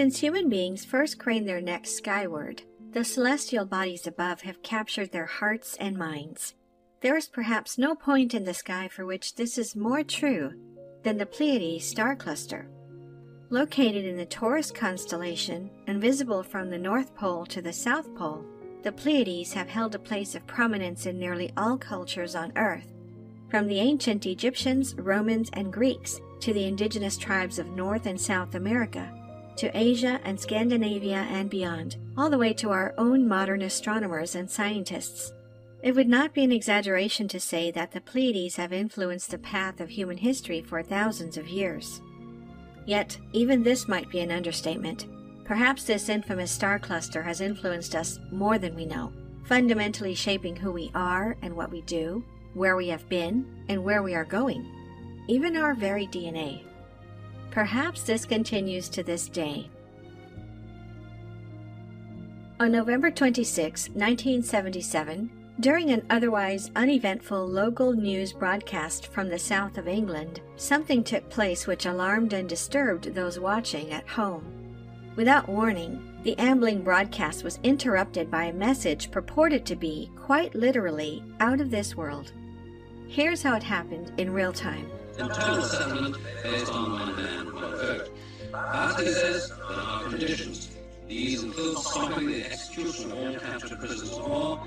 Since human beings first craned their necks skyward, the celestial bodies above have captured their hearts and minds. There is perhaps no point in the sky for which this is more true than the Pleiades star cluster. Located in the Taurus constellation and visible from the North Pole to the South Pole, the Pleiades have held a place of prominence in nearly all cultures on Earth, from the ancient Egyptians, Romans, and Greeks to the indigenous tribes of North and South America, to Asia and Scandinavia and beyond, all the way to our own modern astronomers and scientists. It would not be an exaggeration to say that the Pleiades have influenced the path of human history for thousands of years. Yet, even this might be an understatement. Perhaps this infamous star cluster has influenced us more than we know, fundamentally shaping who we are and what we do, where we have been, and where we are going, even our very DNA. Perhaps this continues to this day. On November 26, 1977, during an otherwise uneventful local news broadcast from the south of England, something took place which alarmed and disturbed those watching at home. Without warning, the ambling broadcast was interrupted by a message purported to be, quite literally, out of this world. Here's how it happened in real time. Internal settlement based on one man, one vote. Party says there are conditions. These include stopping the execution of all captured prisoners of war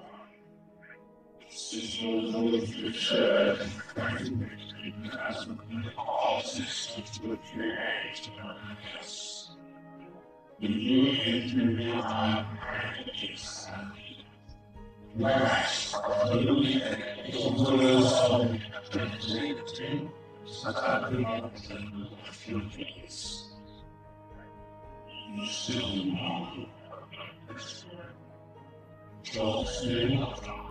for Just we have evidence of the rescue. The talk is now is this you are about to proceed to the higher stage of its evolution if you show yourself willing to do this.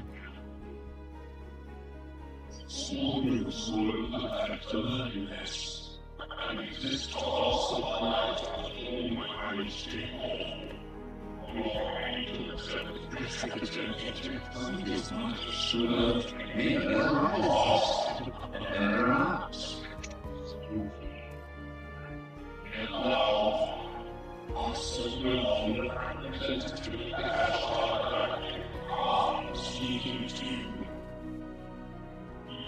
Learn this and exist also alive to perform my ministry. You are ready to accept this representative and is not assured me their lost and their arms. And now, also will representative of speaking to you.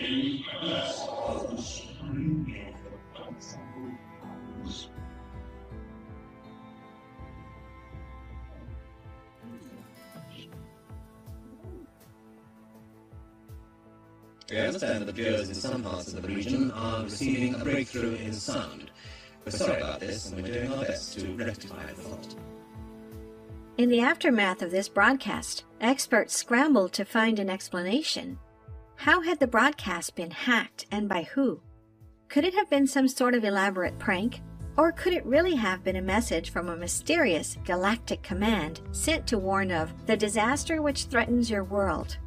We understand that the viewers in some parts of the region are receiving a breakthrough in sound. We're sorry about this, and we're doing our best to rectify the fault. In the aftermath of this broadcast, experts scrambled to find an explanation. How had the broadcast been hacked and by who? Could it have been some sort of elaborate prank? Or could it really have been a message from a mysterious galactic command sent to warn of the disaster which threatens your world?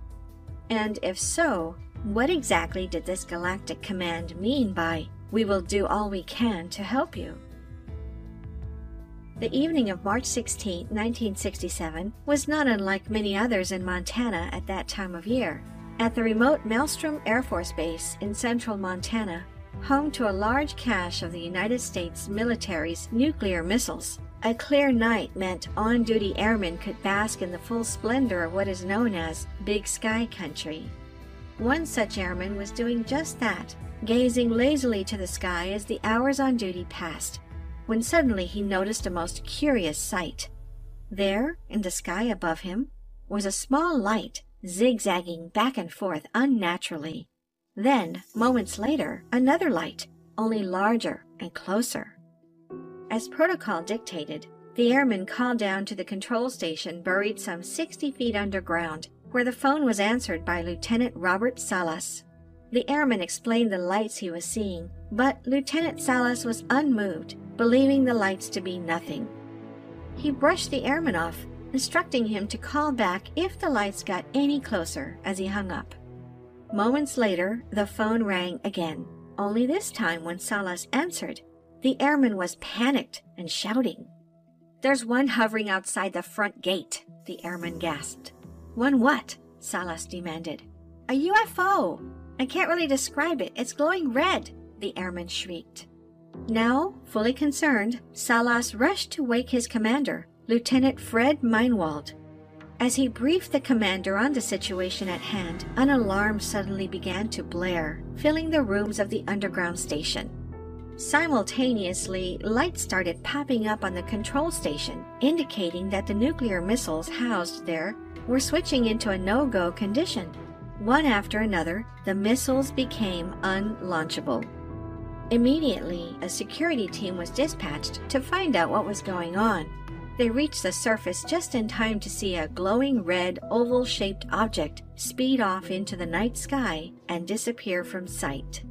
And if so, what exactly did this galactic command mean by, we will do all we can to help you? The evening of March 16, 1967, was not unlike many others in Montana at that time of year. At the remote Malmstrom Air Force Base in central Montana, home to a large cache of the United States military's nuclear missiles, a clear night meant on duty airmen could bask in the full splendor of what is known as Big Sky Country. One such airman was doing just that, gazing lazily to the sky as the hours on duty passed, when suddenly he noticed a most curious sight. There, in the sky above him, was a small light zigzagging back and forth unnaturally. Then, moments later, another light, only larger and closer. As protocol dictated, the airman called down to the control station buried some 60 feet underground where the phone was answered by Lieutenant Robert Salas. The airman explained the lights he was seeing, but Lieutenant Salas was unmoved, believing the lights to be nothing. He brushed the airman off, instructing him to call back if the lights got any closer as he hung up. Moments later, the phone rang again, only this time when Salas answered, the airman was panicked and shouting. There's one hovering outside the front gate, the airman gasped. One what? Salas demanded. A UFO! I can't really describe it. It's glowing red, the airman shrieked. Now, fully concerned, Salas rushed to wake his commander, Lieutenant Fred Meiwald. As he briefed the commander on the situation at hand, an alarm suddenly began to blare, filling the rooms of the underground station. Simultaneously, lights started popping up on the control station, indicating that the nuclear missiles housed there were switching into a no go condition. One after another, the missiles became unlaunchable. Immediately, a security team was dispatched to find out what was going on. They reached the surface just in time to see a glowing red oval shaped object speed off into the night sky and disappear from sight.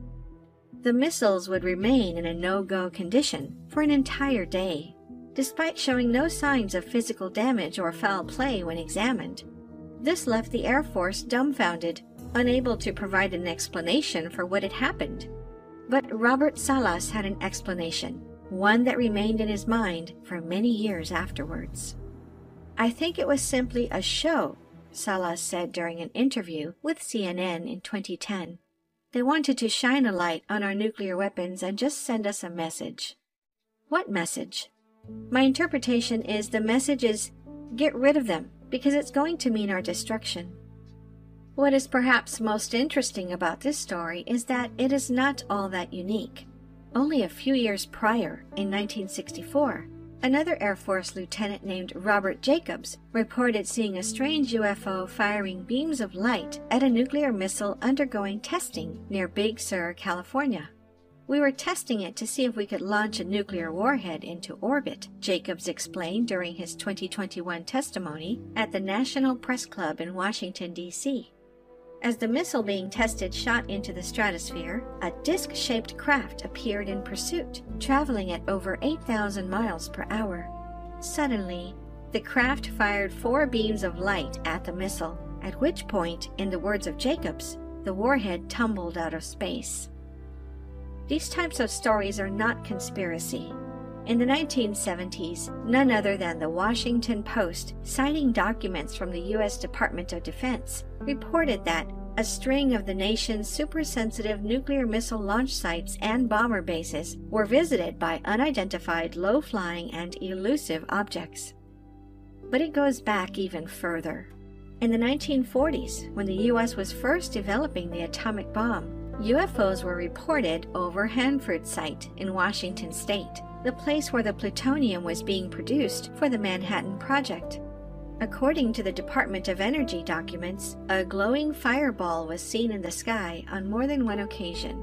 The missiles would remain in a no go condition for an entire day despite showing no signs of physical damage or foul play when examined. This left the Air Force dumbfounded, unable to provide an explanation for what had happened. But Robert Salas had an explanation, one that remained in his mind for many years afterwards. I think it was simply a show, Salas said during an interview with CNN in 2010. They wanted to shine a light on our nuclear weapons and just send us a message. What message? My interpretation is the message is get rid of them because it's going to mean our destruction. What is perhaps most interesting about this story is that it is not all that unique. Only a few years prior, in 1964, another Air Force lieutenant named Robert Jacobs reported seeing a strange UFO firing beams of light at a nuclear missile undergoing testing near Big Sur, California. We were testing it to see if we could launch a nuclear warhead into orbit, Jacobs explained during his 2021 testimony at the National Press Club in Washington, D.C. As the missile being tested shot into the stratosphere, a disc shaped craft appeared in pursuit, traveling at over 8,000 miles per hour. Suddenly, the craft fired four beams of light at the missile, at which point, in the words of Jacobs, the warhead tumbled out of space. These types of stories are not conspiracy. In the 1970s, none other than the Washington Post, citing documents from the U.S. Department of Defense, reported that a string of the nation's supersensitive nuclear missile launch sites and bomber bases were visited by unidentified low flying and elusive objects. But it goes back even further. In the 1940s, when the U.S. was first developing the atomic bomb, UFOs were reported over Hanford Site in Washington state, the place where the plutonium was being produced for the Manhattan Project. According to the Department of Energy documents, a glowing fireball was seen in the sky on more than one occasion.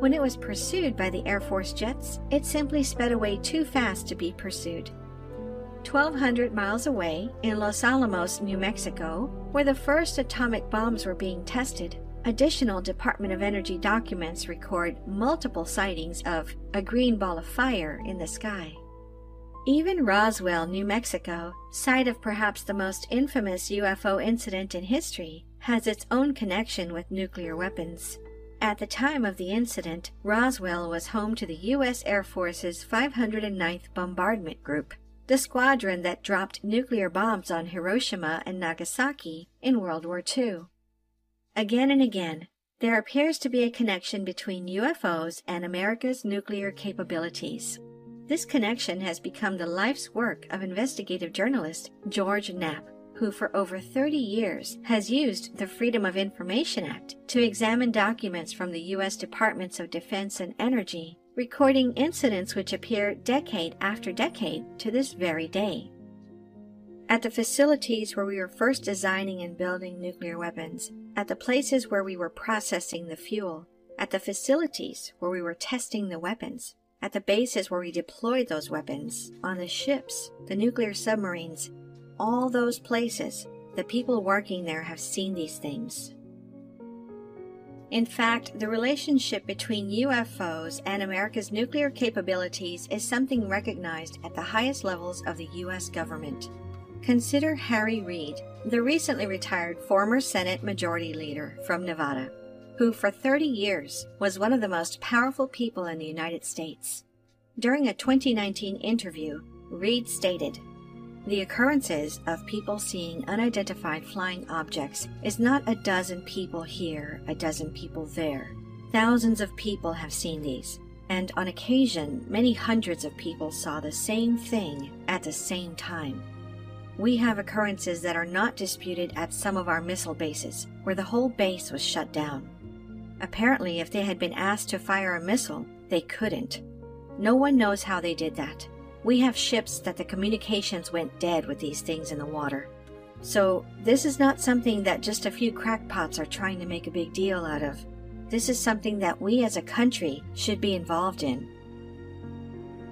When it was pursued by the Air Force jets, it simply sped away too fast to be pursued. 1,200 miles away, in Los Alamos, New Mexico, where the first atomic bombs were being tested, additional Department of Energy documents record multiple sightings of a green ball of fire in the sky. Even Roswell, New Mexico, site of perhaps the most infamous UFO incident in history, has its own connection with nuclear weapons. At the time of the incident, Roswell was home to the U.S. Air Force's 509th Bombardment Group, the squadron that dropped nuclear bombs on Hiroshima and Nagasaki in World War II. Again and again, there appears to be a connection between UFOs and America's nuclear capabilities. This connection has become the life's work of investigative journalist George Knapp, who for over 30 years has used the Freedom of Information Act to examine documents from the U.S. Departments of Defense and Energy recording incidents which appear decade after decade to this very day. At the facilities where we were first designing and building nuclear weapons, at the places where we were processing the fuel, at the facilities where we were testing the weapons, at the bases where we deployed those weapons, on the ships, the nuclear submarines, all those places, the people working there have seen these things. In fact, the relationship between UFOs and America's nuclear capabilities is something recognized at the highest levels of the U.S. government. Consider Harry Reid, the recently retired former Senate Majority Leader from Nevada, who for 30 years was one of the most powerful people in the United States. During a 2019 interview, Reid stated, the occurrences of people seeing unidentified flying objects is not a dozen people here, a dozen people there. Thousands of people have seen these, and on occasion, many hundreds of people saw the same thing at the same time. We have occurrences that are not disputed at some of our missile bases, where the whole base was shut down. Apparently, if they had been asked to fire a missile, they couldn't. No one knows how they did that. We have ships that the communications went dead with these things in the water. So, this is not something that just a few crackpots are trying to make a big deal out of. This is something that we as a country should be involved in.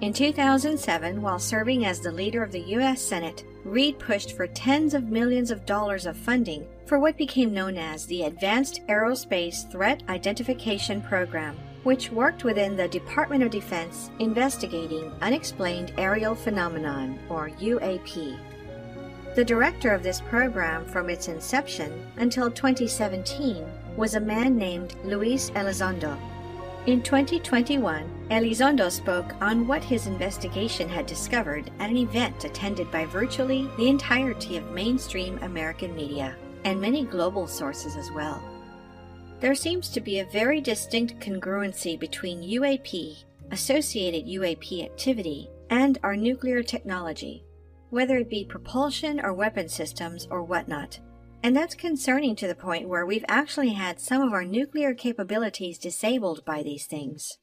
In 2007, while serving as the leader of the U.S. Senate, Reid pushed for tens of millions of dollars of funding for what became known as the Advanced Aerospace Threat Identification Program which worked within the Department of Defense investigating unexplained aerial phenomenon, or UAP. The director of this program from its inception until 2017 was a man named Luis Elizondo. In 2021, Elizondo spoke on what his investigation had discovered at an event attended by virtually the entirety of mainstream American media and many global sources as well. There seems to be a very distinct congruency between UAP, associated UAP activity, and our nuclear technology, whether it be propulsion or weapon systems or whatnot. And that's concerning to the point where we've actually had some of our nuclear capabilities disabled by these things.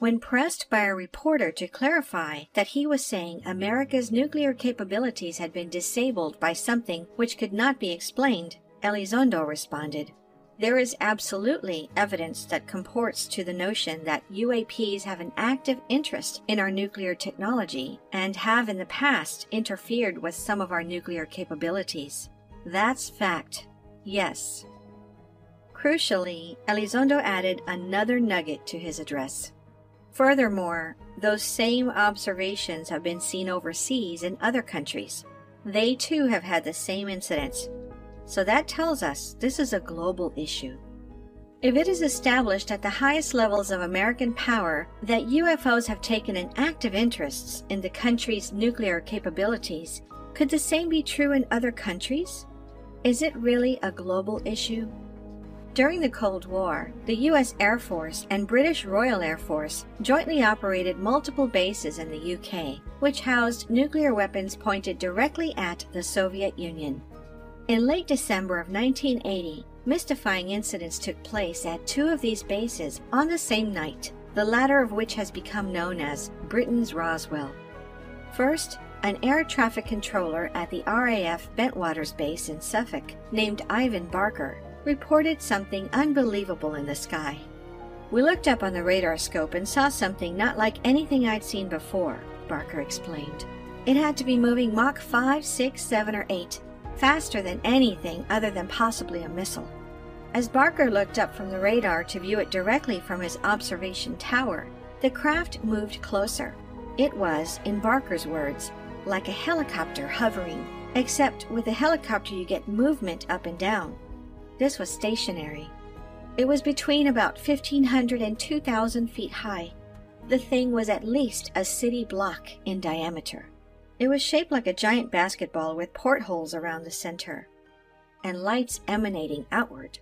When pressed by a reporter to clarify that he was saying America's nuclear capabilities had been disabled by something which could not be explained, Elizondo responded, there is absolutely evidence that comports to the notion that UAPs have an active interest in our nuclear technology and have in the past interfered with some of our nuclear capabilities. That's fact. Yes. Crucially, Elizondo added another nugget to his address. Furthermore, those same observations have been seen overseas in other countries. They too have had the same incidents, so that tells us this is a global issue. If it is established at the highest levels of American power that UFOs have taken an active interest in the country's nuclear capabilities, could the same be true in other countries? Is it really a global issue? During the Cold War, the U.S. Air Force and British Royal Air Force jointly operated multiple bases in the UK, which housed nuclear weapons pointed directly at the Soviet Union. In late December of 1980, mystifying incidents took place at two of these bases on the same night, the latter of which has become known as Britain's Roswell. First, an air traffic controller at the RAF Bentwaters base in Suffolk, named Ivan Barker, reported something unbelievable in the sky. We looked up on the radar scope and saw something not like anything I'd seen before, Barker explained. It had to be moving Mach 5, 6, 7, or 8, faster than anything other than possibly a missile. As Barker looked up from the radar to view it directly from his observation tower, the craft moved closer. It was, in Barker's words, like a helicopter hovering, except with a helicopter you get movement up and down. This was stationary. It was between about 1,500 and 2,000 feet high. The thing was at least a city block in diameter. It was shaped like a giant basketball with portholes around the center and lights emanating outward.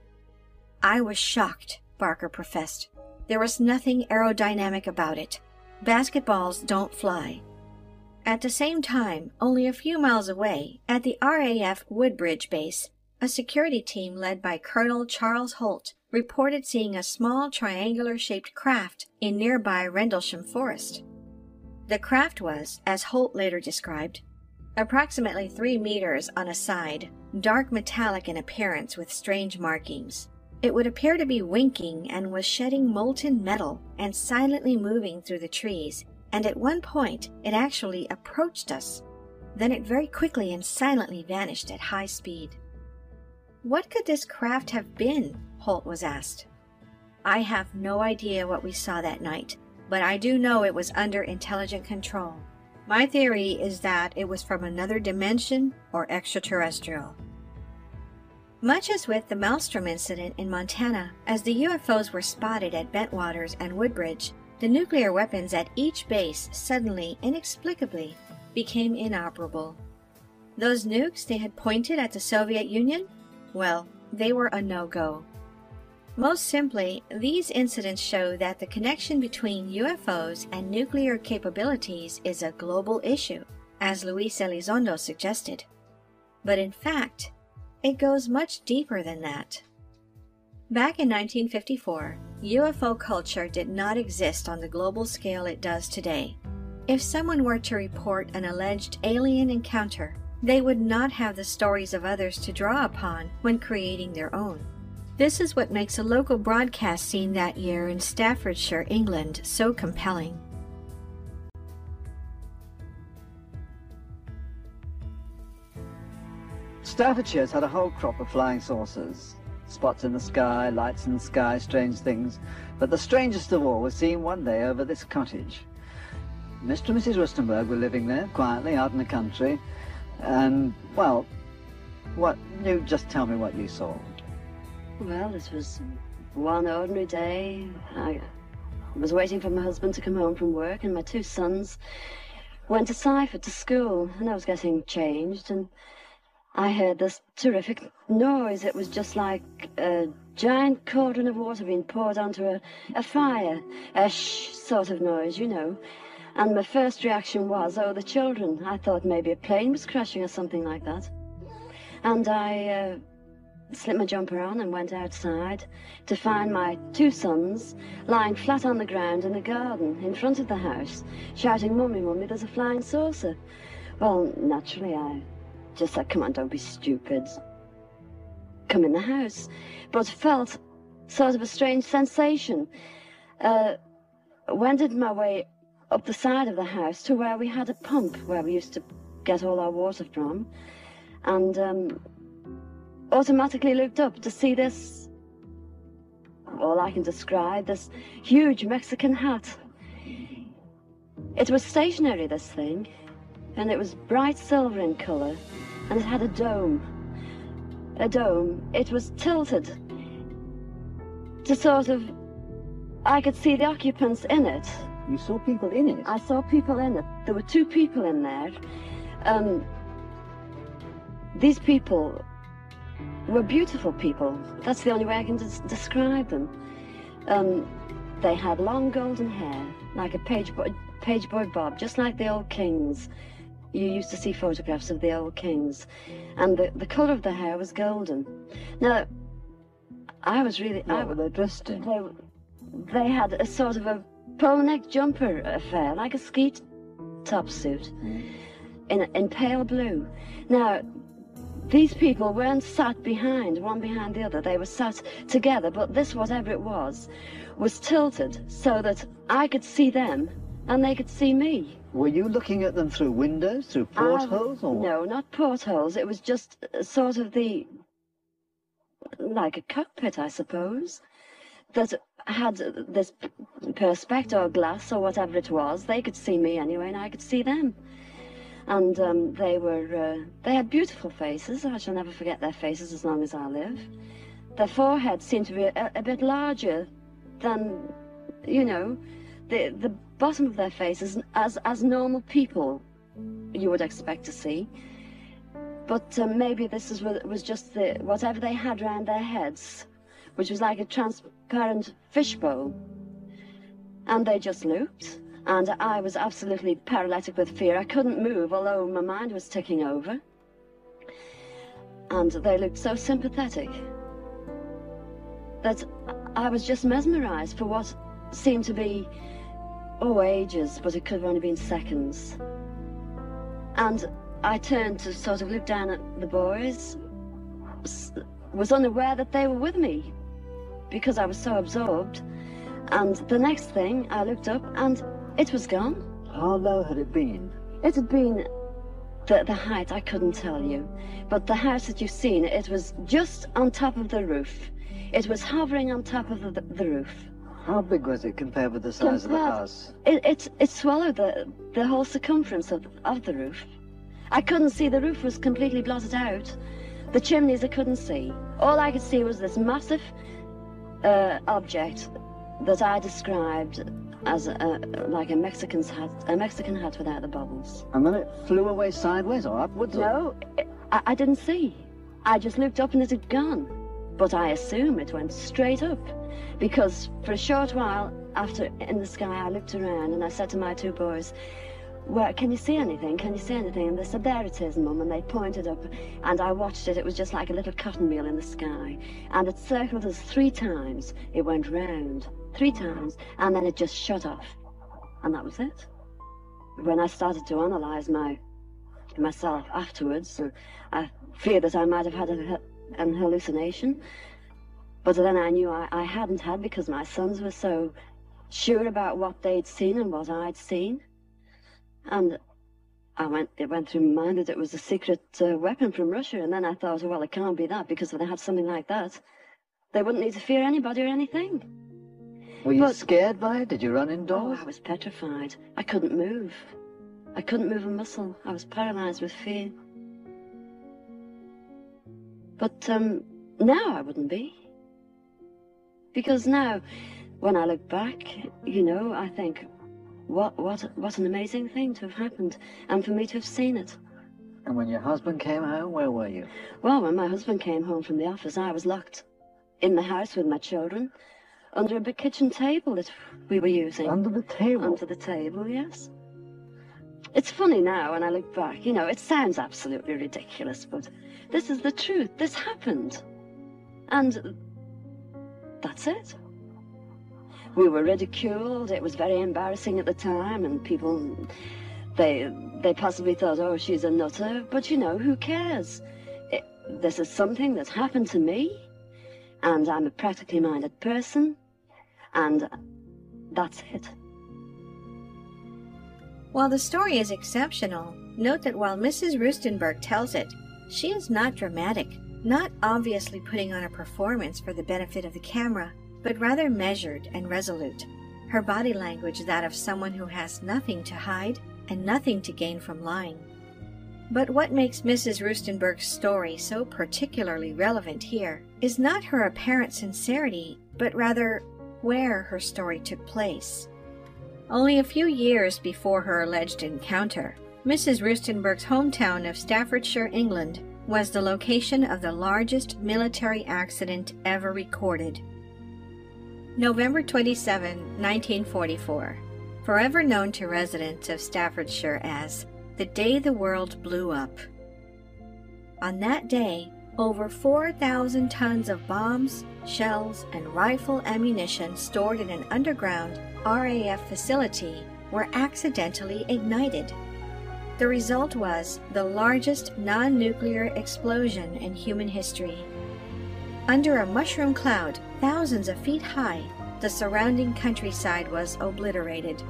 I was shocked, Barker professed. There was nothing aerodynamic about it. Basketballs don't fly. At the same time, only a few miles away, at the RAF Woodbridge base, a security team led by Colonel Charles Halt reported seeing a small triangular shaped craft in nearby Rendlesham Forest. The craft was, as Halt later described, approximately three meters on a side, dark metallic in appearance with strange markings. It would appear to be winking and was shedding molten metal and silently moving through the trees, and at one point it actually approached us. Then it very quickly and silently vanished at high speed. What could this craft have been? Halt was asked. I have no idea what we saw that night, but I do know it was under intelligent control. My theory is that it was from another dimension or extraterrestrial. Much as with the Malmstrom incident in Montana, as the UFOs were spotted at Bentwaters and Woodbridge, the nuclear weapons at each base suddenly, inexplicably, became inoperable. Those nukes they had pointed at the Soviet Union? Well, they were a no go. Most simply, these incidents show that the connection between UFOs and nuclear capabilities is a global issue, as Luis Elizondo suggested. But in fact, it goes much deeper than that. Back in 1954, UFO culture did not exist on the global scale it does today. If someone were to report an alleged alien encounter, they would not have the stories of others to draw upon when creating their own. This is what makes a local broadcast scene that year in Staffordshire, England, so compelling. Staffordshire's had a whole crop of flying saucers. Spots in the sky, lights in the sky, strange things. But the strangest of all was seen one day over this cottage. Mr. and Mrs. Roestenberg were living there, quietly, out in the country. And, well, what, you just tell me what you saw. Well, it was one ordinary day. I was waiting for my husband to come home from work, and my two sons went to Seifert to school, and I was getting changed, and I heard this terrific noise. It was just like a giant cauldron of water being poured onto a, a fire, a shh sort of noise, you know. And my first reaction was, oh, the children. I thought maybe a plane was crashing or something like that. And I uh, slipped my jumper on and went outside to find my two sons lying flat on the ground in the garden in front of the house, shouting, Mummy, Mummy, there's a flying saucer. Well, naturally, I just said, Come on, don't be stupid. Come in the house. But felt sort of a strange sensation. Uh, wended my way up the side of the house to where we had a pump where we used to get all our water from. And um, automatically looked up to see this, all I can describe, this huge Mexican hat. It was stationary, this thing, and it was bright silver in colour, and it had a dome. A dome. It was tilted to sort of. I could see the occupants in it. You saw people in it? I saw people in it. There were two people in there. Um, these people were beautiful people. That's the only way I can des- describe them. Um, they had long golden hair, like a page boy, page boy bob, just like the old kings. You used to see photographs of the old kings, and the, the colour of the hair was golden. Now, I was really. I, What were they dressed in? they, they had a sort of a polo neck jumper affair, like a ski top suit, in, in pale blue. Now, these people weren't sat behind, one behind the other. They were sat together, but this, whatever it was, was tilted so that I could see them and they could see me. Were you looking at them through windows, through portholes, or? No, not portholes. It was just uh, sort of the. like a cockpit, I suppose, that had this p- perspex or glass or whatever it was. They could see me anyway, and I could see them. And um, they were. Uh, they had beautiful faces. I shall never forget their faces as long as I live. Their foreheads seemed to be a, a bit larger than, you know, the the bottom of their faces as as normal people you would expect to see. But um, maybe this is, was just the whatever they had round their heads, which was like a transparent fishbowl. And they just looked, and I was absolutely paralytic with fear. I couldn't move, although my mind was ticking over. And they looked so sympathetic that I was just mesmerized for what seemed to be, oh, ages, but it could have only been seconds. And I turned to sort of look down at the boys, was unaware that they were with me because I was so absorbed. And the next thing, I looked up and it was gone. How low had it been? It had been the, the height, I couldn't tell you. But the house that you've seen, it was just on top of the roof. It was hovering on top of the, the roof. How big was it compared with the size of the house? It, it, it swallowed the, the whole circumference of, of the roof. I couldn't see, the roof was completely blotted out. The chimneys I couldn't see. All I could see was this massive uh, object that I described as a, like a Mexican's hat, a Mexican hat without the bubbles. And then it flew away sideways or upwards? or- No, I, I didn't see. I just looked up and it had gone. But I assume it went straight up. Because for a short while after in the sky, I looked around and I said to my two boys, Where can you see anything? Can you see anything? And they said, There it is, Mum. And they pointed up and I watched it. It was just like a little cotton wheel in the sky. And it circled us three times. It went round three times and then it just shut off. And that was it. When I started to analyze my myself afterwards. I feared that I might have had a, an hallucination. But then I knew I, I hadn't had because my sons were so sure about what they'd seen and what I'd seen. And I went, it went through my mind that it was a secret uh, weapon from Russia. And then I thought, well, it can't be that because if they had something like that, they wouldn't need to fear anybody or anything. Were you But- scared by it? Did you run indoors? Oh? I was petrified. I couldn't move. I couldn't move a muscle. I was paralyzed with fear. But um, now I wouldn't be. Because now, when I look back, you know, I think, what, what, what an amazing thing to have happened, and for me to have seen it. And when your husband came home, where were you? Well, when my husband came home from the office, I was locked in the house with my children, under a big kitchen table that we were using. Under the table. Under the table, yes. It's funny now when I look back. You know, it sounds absolutely ridiculous, but this is the truth. This happened. And that's it. We were ridiculed. It was very embarrassing at the time, and people, they, they possibly thought, oh, she's a nutter. But you know, who cares? It, this is something that's happened to me, and I'm a practically minded person, and that's it. While the story is exceptional, note that while Mrs. Roestenberg tells it, she is not dramatic, not obviously putting on a performance for the benefit of the camera, but rather measured and resolute. Her body language that of someone who has nothing to hide and nothing to gain from lying. But what makes Mrs. Roestenberg's story so particularly relevant here is not her apparent sincerity, but rather where her story took place. Only a few years before her alleged encounter, Mrs. Roestenberg's hometown of Staffordshire, England, was the location of the largest military accident ever recorded. November 27, 1944, forever known to residents of Staffordshire as the day the world blew up. On that day, over 4,000 tons of bombs, shells, and rifle ammunition stored in an underground RAF facility were accidentally ignited. The result was the largest non nuclear explosion in human history. Under a mushroom cloud thousands of feet high, the surrounding countryside was obliterated,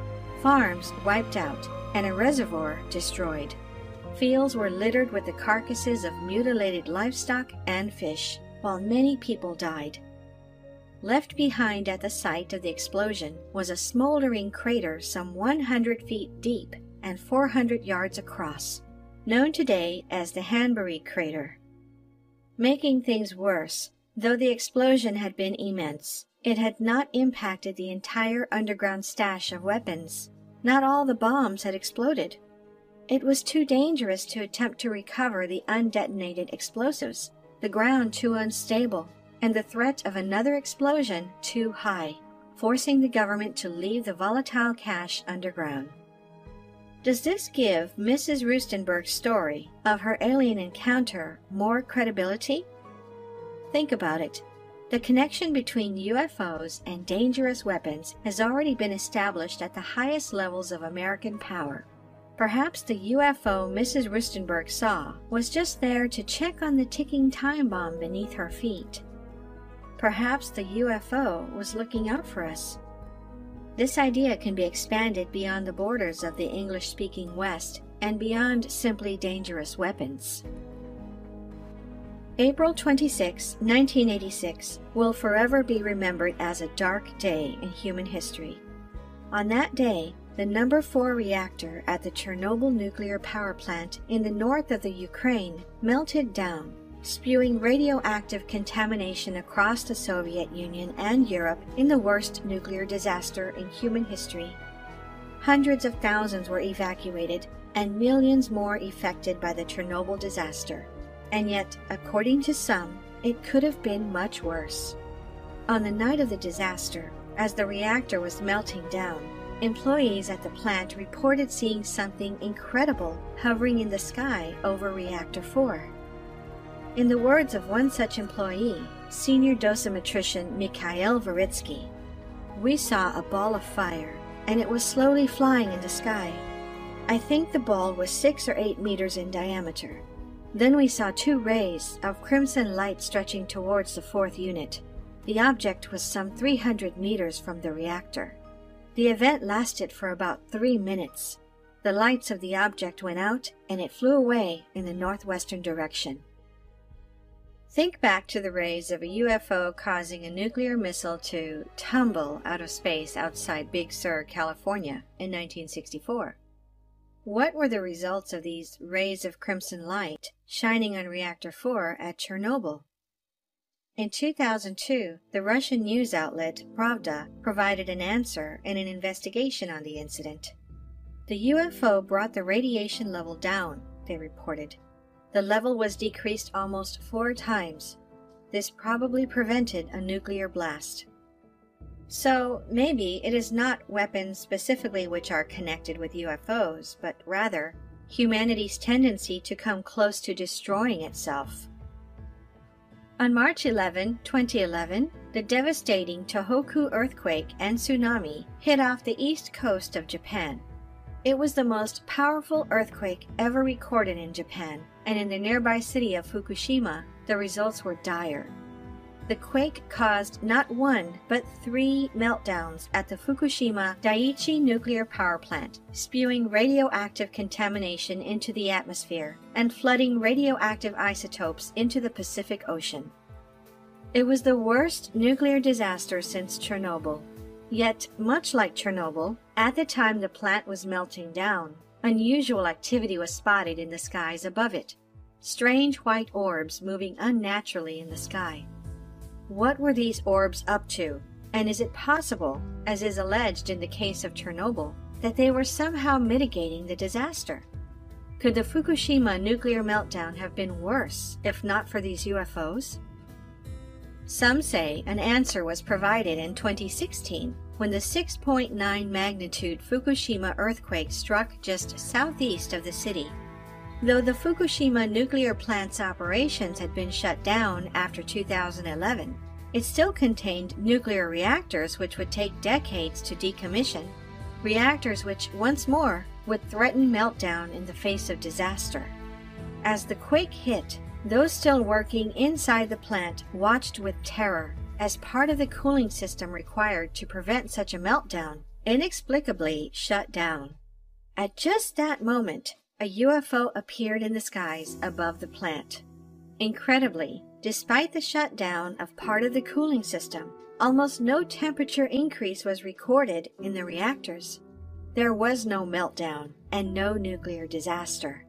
farms wiped out, and a reservoir destroyed. Fields were littered with the carcasses of mutilated livestock and fish, while many people died. Left behind at the site of the explosion was a smoldering crater some 100 feet deep and 400 yards across, known today as the Hanbury crater. Making things worse, though the explosion had been immense, it had not impacted the entire underground stash of weapons. Not all the bombs had exploded. It was too dangerous to attempt to recover the undetonated explosives, the ground too unstable, and the threat of another explosion too high, forcing the government to leave the volatile cache underground. Does this give Mrs. Roestenberg's story of her alien encounter more credibility? Think about it. The connection between UFOs and dangerous weapons has already been established at the highest levels of American power. Perhaps the UFO Mrs. Roestenberg saw was just there to check on the ticking time bomb beneath her feet. Perhaps the UFO was looking out for us. This idea can be expanded beyond the borders of the English speaking West and beyond simply dangerous weapons. April 26, 1986, will forever be remembered as a dark day in human history. On that day, the number 4 reactor at the Chernobyl nuclear power plant in the north of the Ukraine melted down, spewing radioactive contamination across the Soviet Union and Europe in the worst nuclear disaster in human history. Hundreds of thousands were evacuated and millions more affected by the Chernobyl disaster. And yet, according to some, it could have been much worse. On the night of the disaster, as the reactor was melting down, Employees at the plant reported seeing something incredible hovering in the sky over Reactor 4. In the words of one such employee, senior dosimetrician Mikhail Varitsky, we saw a ball of fire, and it was slowly flying in the sky. I think the ball was six or eight meters in diameter. Then we saw two rays of crimson light stretching towards the fourth unit. The object was some 300 meters from the reactor. The event lasted for about three minutes. The lights of the object went out and it flew away in the northwestern direction. Think back to the rays of a UFO causing a nuclear missile to tumble out of space outside Big Sur, California in 1964. What were the results of these rays of crimson light shining on Reactor 4 at Chernobyl? In 2002, the Russian news outlet Pravda provided an answer and an investigation on the incident. The UFO brought the radiation level down, they reported. The level was decreased almost four times. This probably prevented a nuclear blast. So maybe it is not weapons specifically which are connected with UFOs, but rather humanity's tendency to come close to destroying itself. On March 11, 2011, the devastating Tohoku earthquake and tsunami hit off the east coast of Japan. It was the most powerful earthquake ever recorded in Japan, and in the nearby city of Fukushima, the results were dire. The quake caused not one, but three meltdowns at the Fukushima Daiichi nuclear power plant, spewing radioactive contamination into the atmosphere and flooding radioactive isotopes into the Pacific Ocean. It was the worst nuclear disaster since Chernobyl. Yet, much like Chernobyl, at the time the plant was melting down, unusual activity was spotted in the skies above it strange white orbs moving unnaturally in the sky. What were these orbs up to? And is it possible, as is alleged in the case of Chernobyl, that they were somehow mitigating the disaster? Could the Fukushima nuclear meltdown have been worse if not for these UFOs? Some say an answer was provided in 2016 when the 6.9 magnitude Fukushima earthquake struck just southeast of the city. Though the Fukushima nuclear plant's operations had been shut down after 2011, it still contained nuclear reactors which would take decades to decommission, reactors which, once more, would threaten meltdown in the face of disaster. As the quake hit, those still working inside the plant watched with terror as part of the cooling system required to prevent such a meltdown inexplicably shut down. At just that moment, a UFO appeared in the skies above the plant. Incredibly, despite the shutdown of part of the cooling system, almost no temperature increase was recorded in the reactors. There was no meltdown and no nuclear disaster.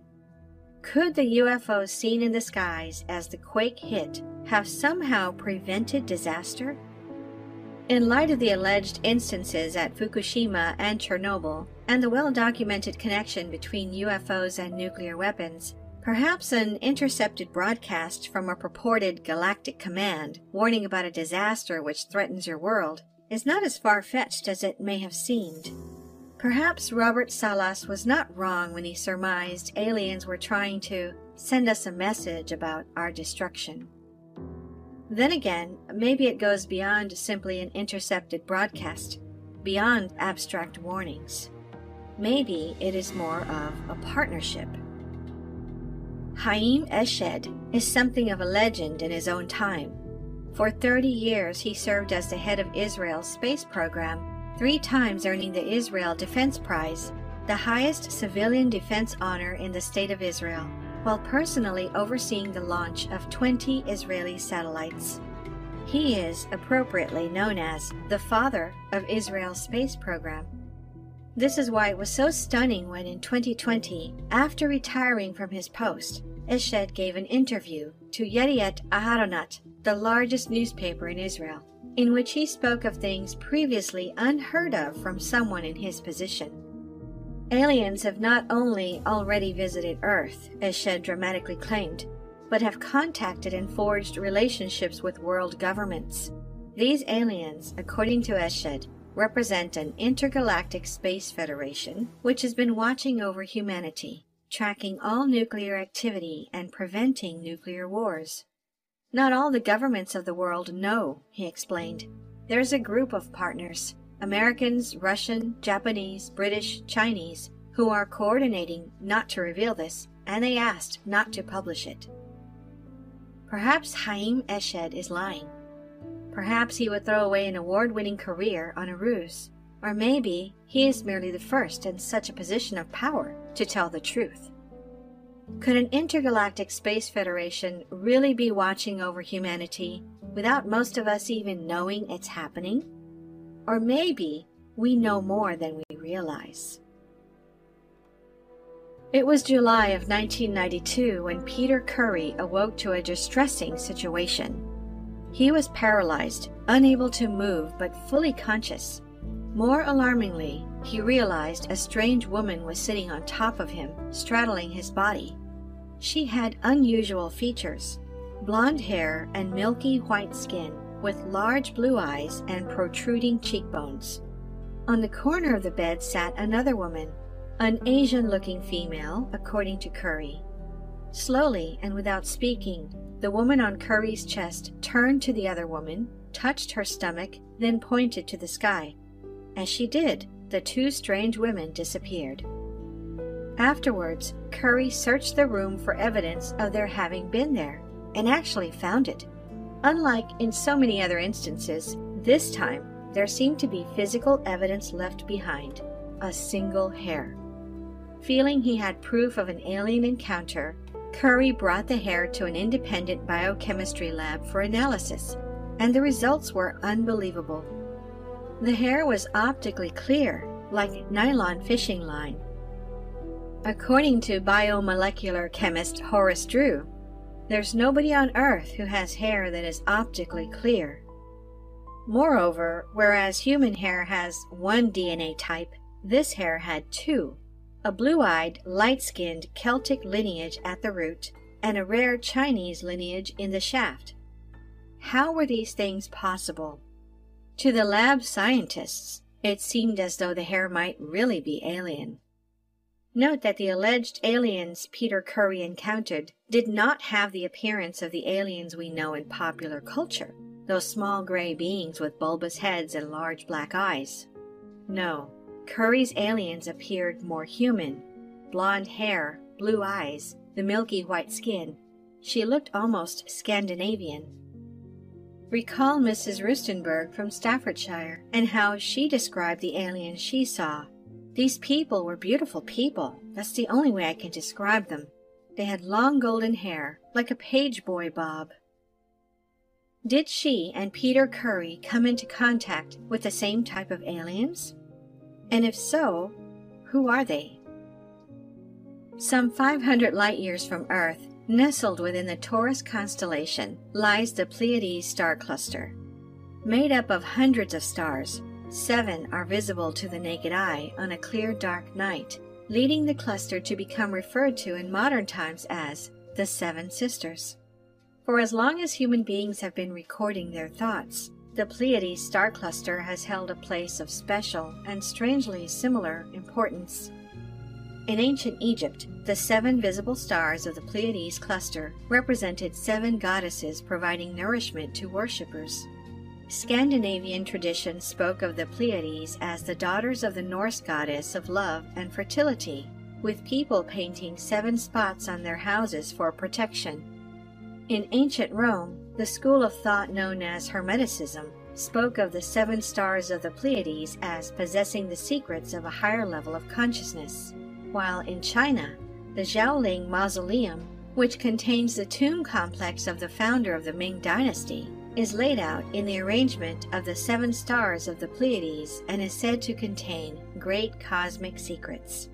Could the UFOs seen in the skies as the quake hit have somehow prevented disaster? In light of the alleged instances at Fukushima and Chernobyl, and the well documented connection between UFOs and nuclear weapons, perhaps an intercepted broadcast from a purported galactic command warning about a disaster which threatens your world is not as far fetched as it may have seemed. Perhaps Robert Salas was not wrong when he surmised aliens were trying to send us a message about our destruction. Then again, maybe it goes beyond simply an intercepted broadcast, beyond abstract warnings. Maybe it is more of a partnership. Haim Eshed is something of a legend in his own time. For 30 years, he served as the head of Israel's space program three times earning the Israel Defense Prize, the highest civilian defense honor in the State of Israel, while personally overseeing the launch of 20 Israeli satellites. He is appropriately known as the father of Israel's space program. This is why it was so stunning when in 2020, after retiring from his post, Eshed gave an interview to Yediot Aharonot, the largest newspaper in Israel in which he spoke of things previously unheard of from someone in his position. Aliens have not only already visited Earth, Eshed dramatically claimed, but have contacted and forged relationships with world governments. These aliens, according to Eshed, represent an intergalactic space federation which has been watching over humanity, tracking all nuclear activity and preventing nuclear wars. Not all the governments of the world know, he explained. There's a group of partners Americans, Russian, Japanese, British, Chinese who are coordinating not to reveal this, and they asked not to publish it. Perhaps Haim Eshed is lying. Perhaps he would throw away an award winning career on a ruse. Or maybe he is merely the first in such a position of power to tell the truth. Could an intergalactic space federation really be watching over humanity without most of us even knowing it's happening? Or maybe we know more than we realize. It was July of 1992 when Peter Khoury awoke to a distressing situation. He was paralyzed, unable to move, but fully conscious. More alarmingly, he realized a strange woman was sitting on top of him, straddling his body. She had unusual features blonde hair and milky white skin, with large blue eyes and protruding cheekbones. On the corner of the bed sat another woman, an Asian looking female, according to Khoury. Slowly and without speaking, the woman on Khoury's chest turned to the other woman, touched her stomach, then pointed to the sky. As she did, the two strange women disappeared. Afterwards, Khoury searched the room for evidence of their having been there, and actually found it. Unlike in so many other instances, this time there seemed to be physical evidence left behind a single hair. Feeling he had proof of an alien encounter, Khoury brought the hair to an independent biochemistry lab for analysis, and the results were unbelievable. The hair was optically clear, like nylon fishing line, According to biomolecular chemist Horace Drew, There's nobody on Earth who has hair that is optically clear. Moreover, whereas human hair has one DNA type, this hair had two a blue eyed, light skinned Celtic lineage at the root, and a rare Chinese lineage in the shaft. How were these things possible? To the lab scientists, it seemed as though the hair might really be alien. Note that the alleged aliens Peter Khoury encountered did not have the appearance of the aliens we know in popular culture, those small gray beings with bulbous heads and large black eyes. No, Khoury's aliens appeared more human blonde hair, blue eyes, the milky white skin. She looked almost Scandinavian. Recall Mrs. Roestenberg from Staffordshire and how she described the aliens she saw. These people were beautiful people. That's the only way I can describe them. They had long golden hair, like a page boy bob. Did she and Peter Khoury come into contact with the same type of aliens? And if so, who are they? Some 500 light years from Earth, nestled within the Taurus constellation, lies the Pleiades star cluster. Made up of hundreds of stars, seven are visible to the naked eye on a clear dark night, leading the cluster to become referred to in modern times as the Seven Sisters. For as long as human beings have been recording their thoughts, the Pleiades star cluster has held a place of special and strangely similar importance. In ancient Egypt, the seven visible stars of the Pleiades cluster represented seven goddesses providing nourishment to worshippers. Scandinavian tradition spoke of the Pleiades as the daughters of the Norse goddess of love and fertility, with people painting seven spots on their houses for protection. In ancient Rome, the school of thought known as Hermeticism spoke of the seven stars of the Pleiades as possessing the secrets of a higher level of consciousness, while in China, the Xiaoling Mausoleum, which contains the tomb complex of the founder of the Ming Dynasty, is laid out in the arrangement of the seven stars of the Pleiades and is said to contain great cosmic secrets.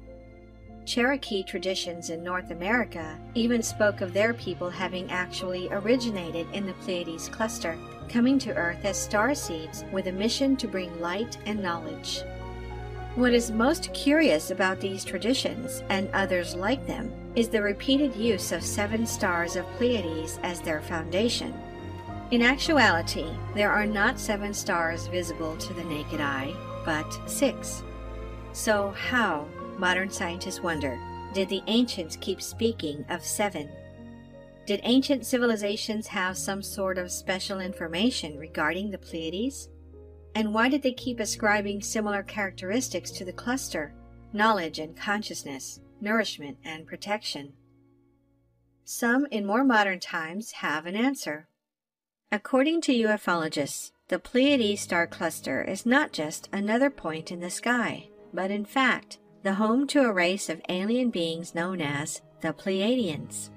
Cherokee traditions in North America even spoke of their people having actually originated in the Pleiades cluster, coming to Earth as star seeds with a mission to bring light and knowledge. What is most curious about these traditions, and others like them, is the repeated use of seven stars of Pleiades as their foundation. In actuality, there are not seven stars visible to the naked eye, but six. So, how modern scientists wonder did the ancients keep speaking of seven? Did ancient civilizations have some sort of special information regarding the Pleiades? And why did they keep ascribing similar characteristics to the cluster knowledge and consciousness, nourishment and protection? Some in more modern times have an answer. According to ufologists, the Pleiades star cluster is not just another point in the sky, but in fact, the home to a race of alien beings known as the Pleiadians.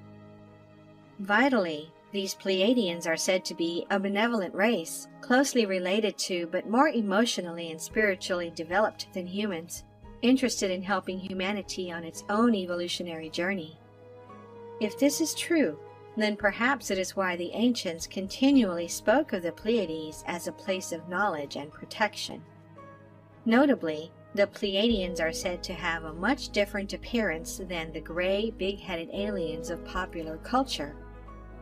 Vitally, these Pleiadians are said to be a benevolent race, closely related to but more emotionally and spiritually developed than humans, interested in helping humanity on its own evolutionary journey. If this is true, then perhaps it is why the ancients continually spoke of the Pleiades as a place of knowledge and protection. Notably, the Pleiadians are said to have a much different appearance than the gray, big headed aliens of popular culture.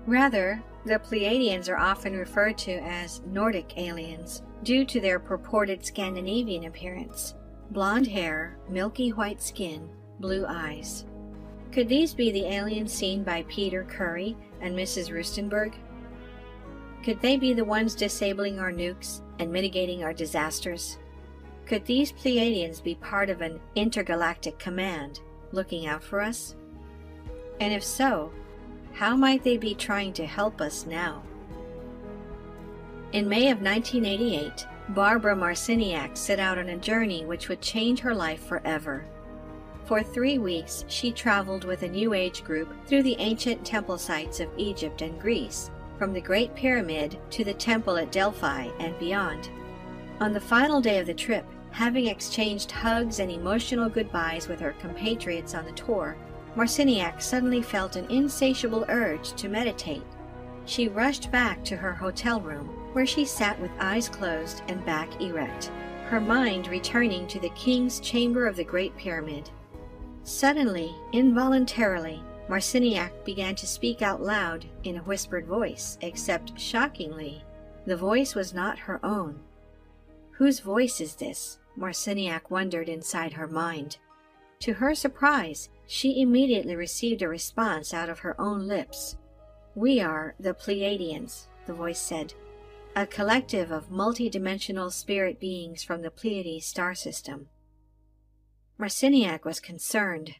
Rather, the Pleiadians are often referred to as Nordic aliens due to their purported Scandinavian appearance blonde hair, milky white skin, blue eyes. Could these be the aliens seen by Peter Khoury and Mrs. Roestenberg? Could they be the ones disabling our nukes and mitigating our disasters? Could these Pleiadians be part of an intergalactic command looking out for us? And if so, how might they be trying to help us now? In May of 1988, Barbara Marciniak set out on a journey which would change her life forever. For three weeks, she traveled with a New Age group through the ancient temple sites of Egypt and Greece, from the Great Pyramid to the temple at Delphi and beyond. On the final day of the trip, Having exchanged hugs and emotional goodbyes with her compatriots on the tour, Marciniak suddenly felt an insatiable urge to meditate. She rushed back to her hotel room, where she sat with eyes closed and back erect, her mind returning to the king's chamber of the Great Pyramid. Suddenly, involuntarily, Marciniak began to speak out loud in a whispered voice, except shockingly, the voice was not her own. Whose voice is this? Marciniak wondered inside her mind. To her surprise, she immediately received a response out of her own lips. We are the Pleiadians, the voice said, a collective of multidimensional spirit beings from the Pleiades star system. Marciniak was concerned.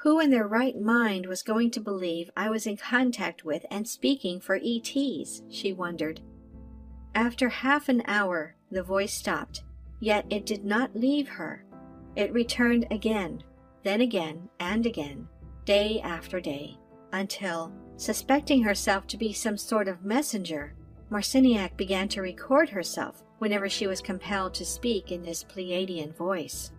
Who in their right mind was going to believe I was in contact with and speaking for ETs? she wondered. After half an hour, the voice stopped, yet it did not leave her. It returned again, then again and again, day after day, until, suspecting herself to be some sort of messenger, Marciniak began to record herself whenever she was compelled to speak in this Pleiadian voice.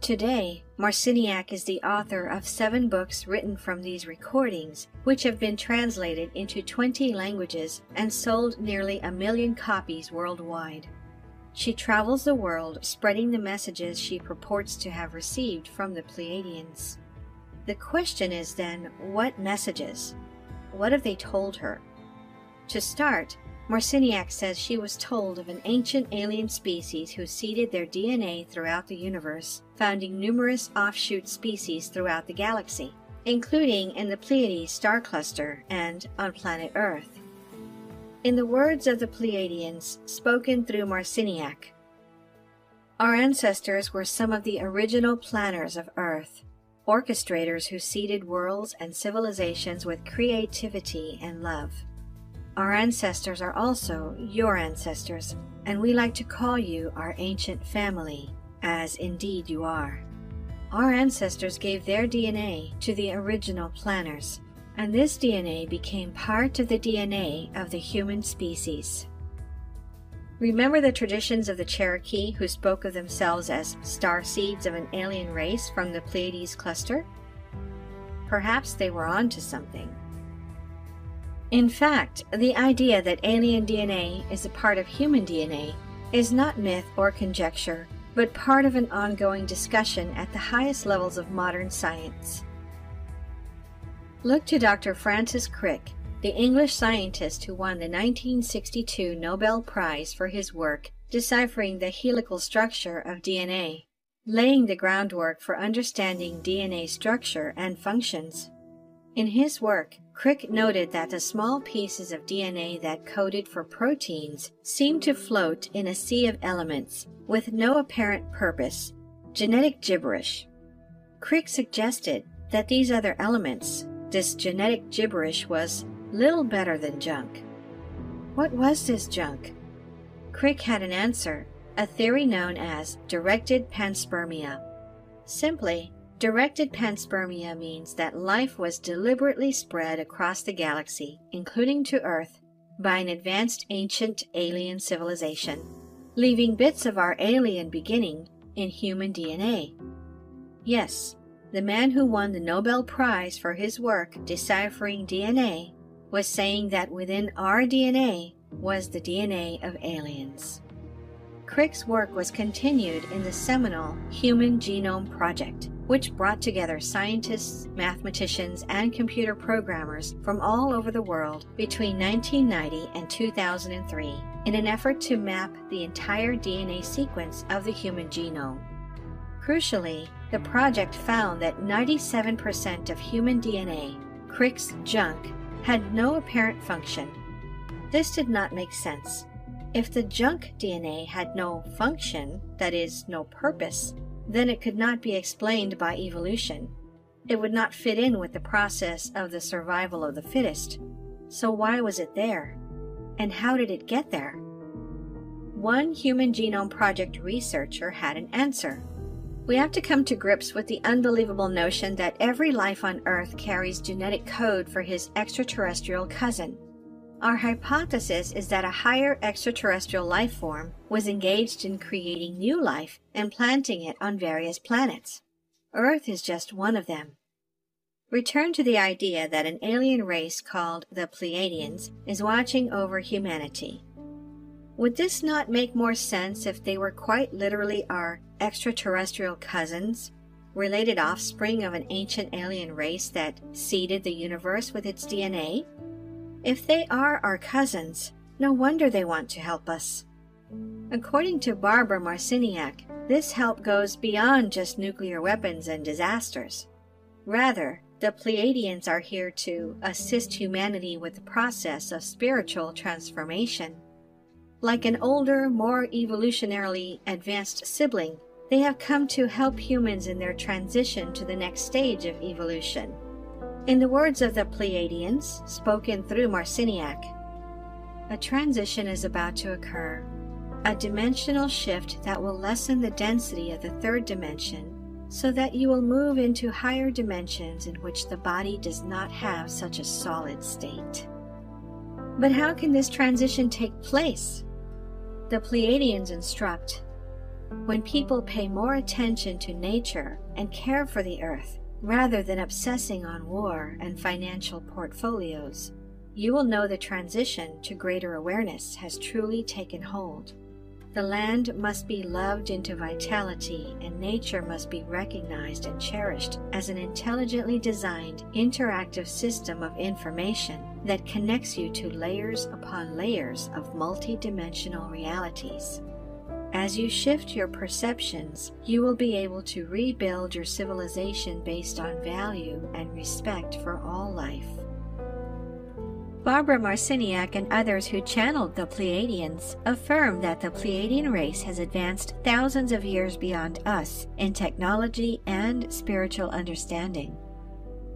Today, Marciniak is the author of seven books written from these recordings, which have been translated into 20 languages and sold nearly a million copies worldwide. She travels the world spreading the messages she purports to have received from the Pleiadians. The question is then, what messages? What have they told her? To start, Marciniak says she was told of an ancient alien species who seeded their DNA throughout the universe, founding numerous offshoot species throughout the galaxy, including in the Pleiades star cluster and on planet Earth. In the words of the Pleiadians, spoken through Marciniak, our ancestors were some of the original planners of Earth, orchestrators who seeded worlds and civilizations with creativity and love. Our ancestors are also your ancestors, and we like to call you our ancient family, as indeed you are. Our ancestors gave their DNA to the original planners, and this DNA became part of the DNA of the human species. Remember the traditions of the Cherokee who spoke of themselves as star seeds of an alien race from the Pleiades cluster? Perhaps they were onto something. In fact, the idea that alien DNA is a part of human DNA is not myth or conjecture, but part of an ongoing discussion at the highest levels of modern science. Look to Dr. Francis Crick, the English scientist who won the 1962 Nobel Prize for his work deciphering the helical structure of DNA, laying the groundwork for understanding DNA structure and functions. In his work, Crick noted that the small pieces of DNA that coded for proteins seemed to float in a sea of elements with no apparent purpose, genetic gibberish. Crick suggested that these other elements, this genetic gibberish, was little better than junk. What was this junk? Crick had an answer, a theory known as directed panspermia. Simply, Directed panspermia means that life was deliberately spread across the galaxy, including to Earth, by an advanced ancient alien civilization, leaving bits of our alien beginning in human DNA. Yes, the man who won the Nobel Prize for his work deciphering DNA was saying that within our DNA was the DNA of aliens. Crick's work was continued in the seminal Human Genome Project, which brought together scientists, mathematicians, and computer programmers from all over the world between 1990 and 2003 in an effort to map the entire DNA sequence of the human genome. Crucially, the project found that 97% of human DNA, Crick's junk, had no apparent function. This did not make sense. If the junk DNA had no function, that is, no purpose, then it could not be explained by evolution. It would not fit in with the process of the survival of the fittest. So why was it there? And how did it get there? One Human Genome Project researcher had an answer. We have to come to grips with the unbelievable notion that every life on Earth carries genetic code for his extraterrestrial cousin. Our hypothesis is that a higher extraterrestrial life form was engaged in creating new life and planting it on various planets. Earth is just one of them. return to the idea that an alien race called the Pleiadians is watching over humanity. Would this not make more sense if they were quite literally our extraterrestrial cousins, related offspring of an ancient alien race that seeded the universe with its DNA? If they are our cousins, no wonder they want to help us. According to Barbara Marciniak, this help goes beyond just nuclear weapons and disasters. Rather, the Pleiadians are here to assist humanity with the process of spiritual transformation. Like an older, more evolutionarily advanced sibling, they have come to help humans in their transition to the next stage of evolution. In the words of the Pleiadians, spoken through Marciniak, a transition is about to occur, a dimensional shift that will lessen the density of the third dimension so that you will move into higher dimensions in which the body does not have such a solid state. But how can this transition take place? The Pleiadians instruct when people pay more attention to nature and care for the earth rather than obsessing on war and financial portfolios, you will know the transition to greater awareness has truly taken hold. The land must be loved into vitality, and nature must be recognized and cherished as an intelligently designed, interactive system of information that connects you to layers upon layers of multidimensional realities. As you shift your perceptions, you will be able to rebuild your civilization based on value and respect for all life. Barbara Marciniak and others who channeled the Pleiadians affirm that the Pleiadian race has advanced thousands of years beyond us in technology and spiritual understanding.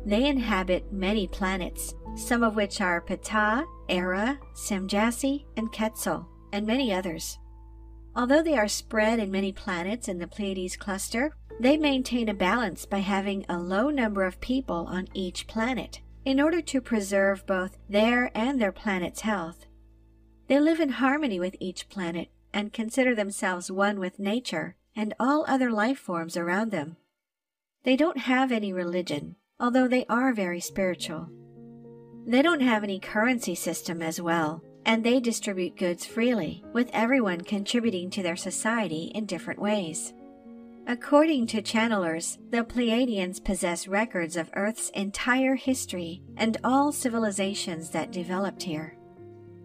They inhabit many planets, some of which are Ptah, Erra, Semjase, and Quetzal, and many others. Although they are spread in many planets in the Pleiades cluster, they maintain a balance by having a low number of people on each planet in order to preserve both their and their planet's health. They live in harmony with each planet and consider themselves one with nature and all other life forms around them. They don't have any religion, although they are very spiritual. They don't have any currency system as well, and they distribute goods freely, with everyone contributing to their society in different ways. According to channelers, the Pleiadians possess records of Earth's entire history and all civilizations that developed here.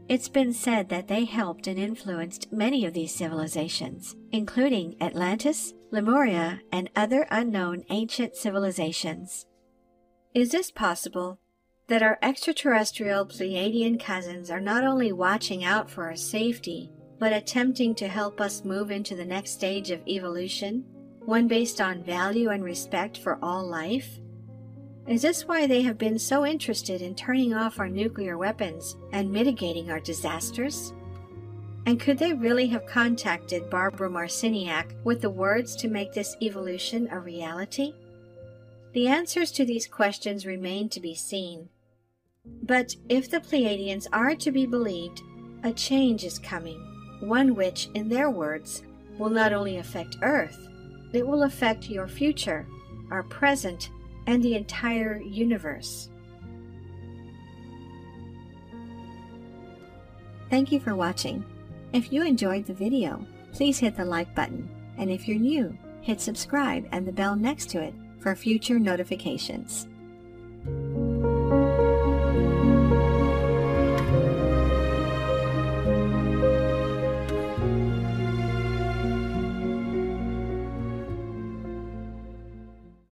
It's been said that they helped and influenced many of these civilizations, including Atlantis, Lemuria, and other unknown ancient civilizations. Is this possible? That our extraterrestrial Pleiadian cousins are not only watching out for our safety, but attempting to help us move into the next stage of evolution? One based on value and respect for all life? Is this why they have been so interested in turning off our nuclear weapons and mitigating our disasters? And could they really have contacted Barbara Marciniak with the words to make this evolution a reality? The answers to these questions remain to be seen. But if the Pleiadians are to be believed, a change is coming, one which, in their words, will not only affect Earth, it will affect your future, our present, and the entire universe. Thank you for watching. If you enjoyed the video, please hit the like button, and if you're new, hit subscribe and the bell next to it for future notifications.